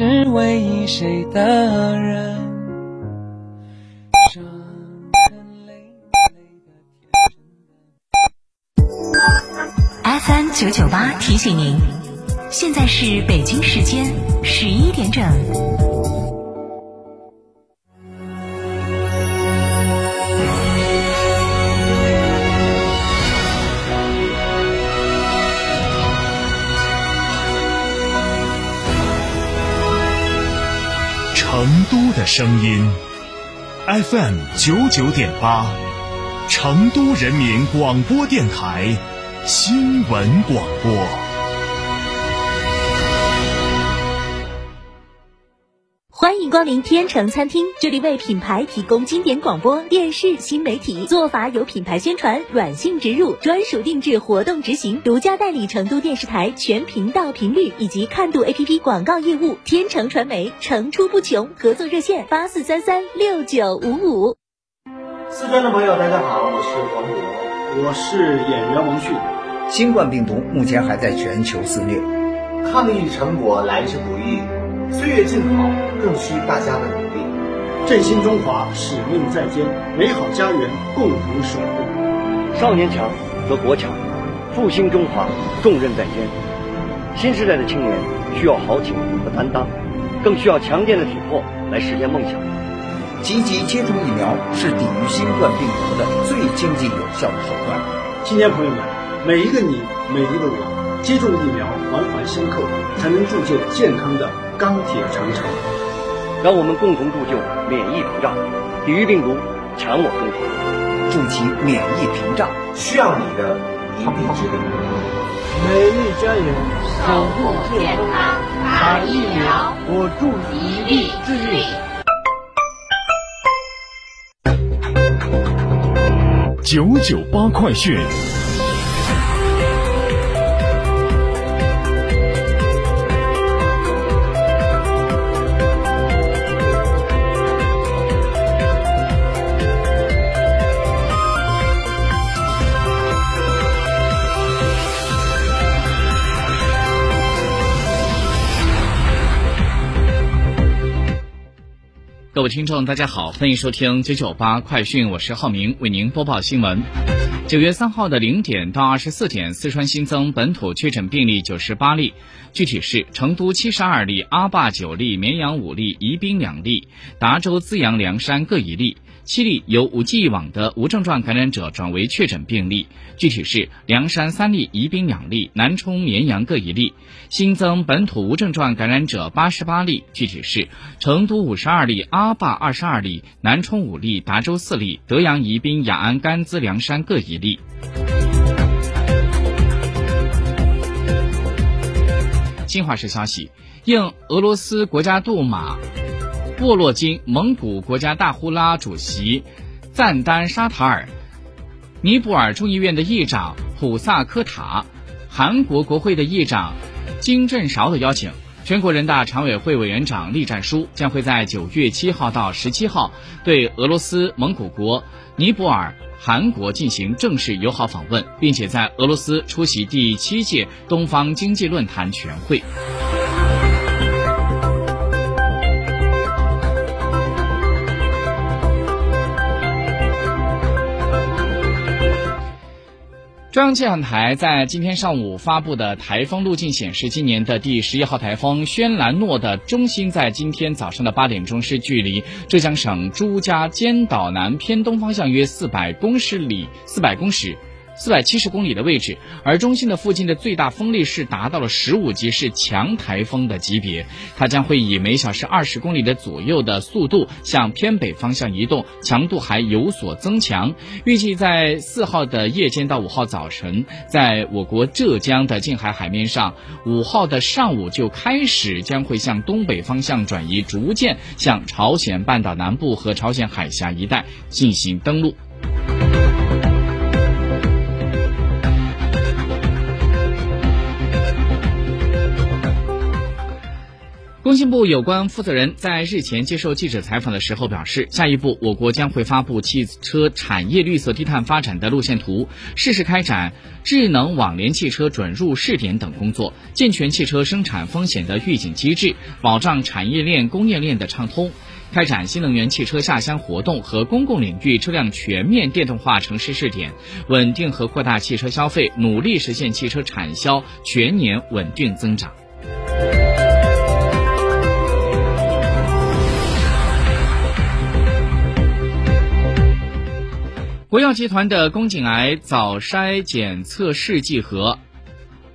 是唯一谁的人。伤痕累累的天真 FM 九九八提醒您，现在是北京时间十一点整。声音，FM 九九点八，成都人民广播电台新闻广播。欢迎光临天成餐厅，这里为品牌提供经典广播电视新媒体做法有品牌宣传、软性植入、专属定制活动执行，独家代理成都电视台全频道频率以及看度 APP 广告业务。天成传媒层出不穷，合作热线八四三三六九五五。四川的朋友，大家好，我是黄渤，我是演员王迅。新冠病毒目前还在全球肆虐，抗疫成果来之不易，岁月静好更需大家的努力。振兴中华，使命在肩，美好家园共同守护。少年强则国强，复兴中华重任在肩。新时代的青年需要豪情和担当，更需要强健的体魄来实现梦想。积极接种疫苗是抵御新冠病毒的最经济有效的手段。青年朋友们，每一个你，每一个我，接种疫苗，环环相扣，才能铸就健康的钢铁长城。让我们共同铸就免疫屏障，抵御病毒，强我中华。筑起免疫屏障，需要你的一臂之力。美丽家园，守护健康，打疫苗，我助一臂之力。九九八快讯。各位听众，大家好，欢迎收听九九八快讯，我是浩明，为您播报新闻。九月三号的零点到二十四点，四川新增本土确诊病例九十八例，具体是成都七十二例，阿坝九例，绵阳五例，宜宾两例，达州、资阳、凉山各一例。七例由五 G 网的无症状感染者转为确诊病例，具体是凉山三例，宜宾两例，南充、绵阳各一例。新增本土无症状感染者八十八例，具体是成都五十二例，阿坝二十二例，南充五例，达州四例，德阳、宜宾、雅安、甘孜、凉山各一例。新华社消息，应俄罗斯国家杜马。沃洛金、蒙古国家大呼拉主席赞丹沙塔尔、尼泊尔众议院的议长普萨科塔、韩国国会的议长金正韶的邀请，全国人大常委会委员长栗战书将会在九月七号到十七号对俄罗斯、蒙古国、尼泊尔、韩国进行正式友好访问，并且在俄罗斯出席第七届东方经济论坛全会。中央气象台在今天上午发布的台风路径显示，今年的第十一号台风轩岚诺的中心在今天早上的八点钟是距离浙江省朱家尖岛南偏东方向约四百公里，四百公尺。四百七十公里的位置，而中心的附近的最大风力是达到了十五级，是强台风的级别。它将会以每小时二十公里的左右的速度向偏北方向移动，强度还有所增强。预计在四号的夜间到五号早晨，在我国浙江的近海海面上，五号的上午就开始将会向东北方向转移，逐渐向朝鲜半岛南部和朝鲜海峡一带进行登陆。工信部有关负责人在日前接受记者采访的时候表示，下一步我国将会发布汽车产业绿色低碳发展的路线图，适时开展智能网联汽车准入试点等工作，健全汽车生产风险的预警机制，保障产业链供应链的畅通。开展新能源汽车下乡活动和公共领域车辆全面电动化城市试点，稳定和扩大汽车消费，努力实现汽车产销全年稳定增长。国药集团的宫颈癌早筛检测试剂盒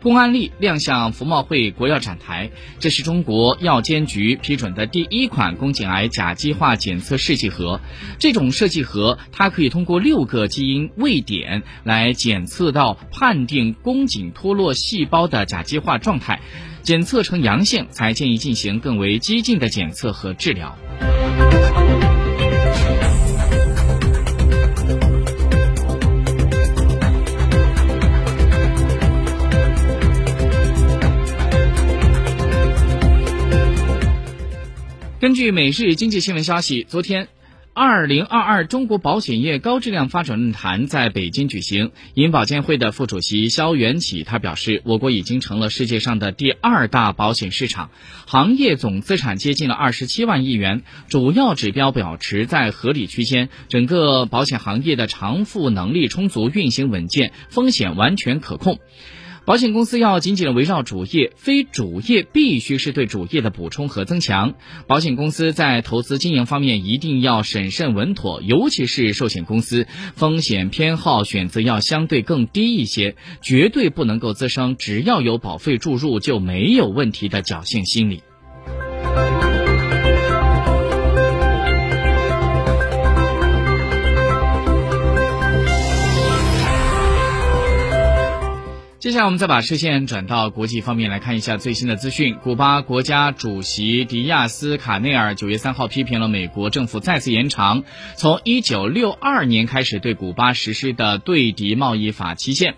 公安利亮相服贸会国药展台，这是中国药监局批准的第一款宫颈癌甲基化检测试剂盒。这种试剂盒，它可以通过六个基因位点来检测到判定宫颈脱落细胞的甲基化状态，检测呈阳性才建议进行更为激进的检测和治疗。根据每日经济新闻消息，昨天，二零二二中国保险业高质量发展论坛在北京举行。银保监会的副主席肖元起他表示，我国已经成了世界上的第二大保险市场，行业总资产接近了二十七万亿元，主要指标保持在合理区间，整个保险行业的偿付能力充足，运行稳健，风险完全可控。保险公司要紧紧的围绕主业，非主业必须是对主业的补充和增强。保险公司在投资经营方面一定要审慎稳妥，尤其是寿险公司，风险偏好选择要相对更低一些，绝对不能够滋生只要有保费注入就没有问题的侥幸心理。接下来，我们再把视线转到国际方面来看一下最新的资讯。古巴国家主席迪亚斯卡内尔九月三号批评了美国政府再次延长从一九六二年开始对古巴实施的对敌贸易法期限。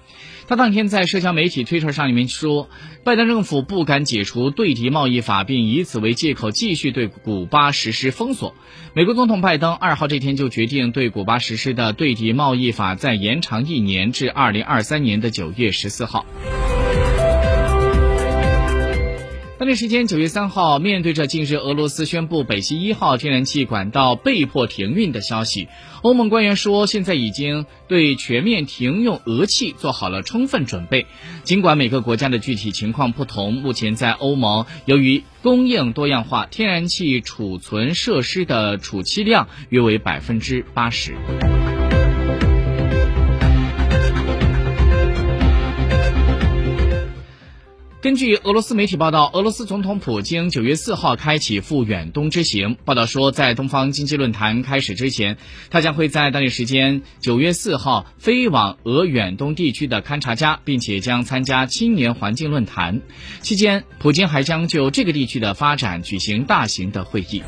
他当天在社交媒体推特上里面说，拜登政府不敢解除对敌贸易法，并以此为借口继续对古巴实施封锁。美国总统拜登二号这天就决定对古巴实施的对敌贸易法再延长一年，至二零二三年的九月十四号当地时间九月三号，面对着近日俄罗斯宣布北溪一号天然气管道被迫停运的消息，欧盟官员说，现在已经对全面停用俄气做好了充分准备。尽管每个国家的具体情况不同，目前在欧盟，由于供应多样化，天然气储存设施的储气量约为百分之八十。根据俄罗斯媒体报道，俄罗斯总统普京九月四号开启赴远东之行。报道说，在东方经济论坛开始之前，他将会在当地时间九月四号飞往俄远东地区的勘察加，并且将参加青年环境论坛。期间，普京还将就这个地区的发展举行大型的会议。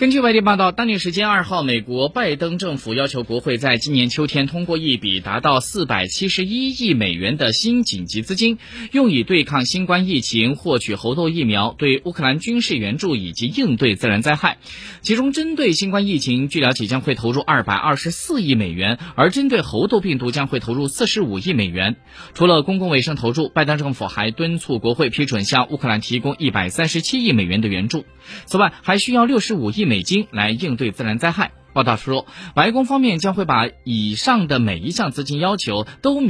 根据外电报道，当地时间二号，美国拜登政府要求国会在今年秋天通过一笔达到四百七十一亿美元的新紧急资金，用以对抗新冠疫情、获取猴痘疫苗、对乌克兰军事援助以及应对自然灾害。其中，针对新冠疫情，据了解将会投入二百二十四亿美元，而针对猴痘病毒将会投入四十五亿美元。除了公共卫生投入，拜登政府还敦促国会批准向乌克兰提供一百三十七亿美元的援助。此外，还需要六十五亿。美金来应对自然灾害。报道说，白宫方面将会把以上的每一项资金要求都描。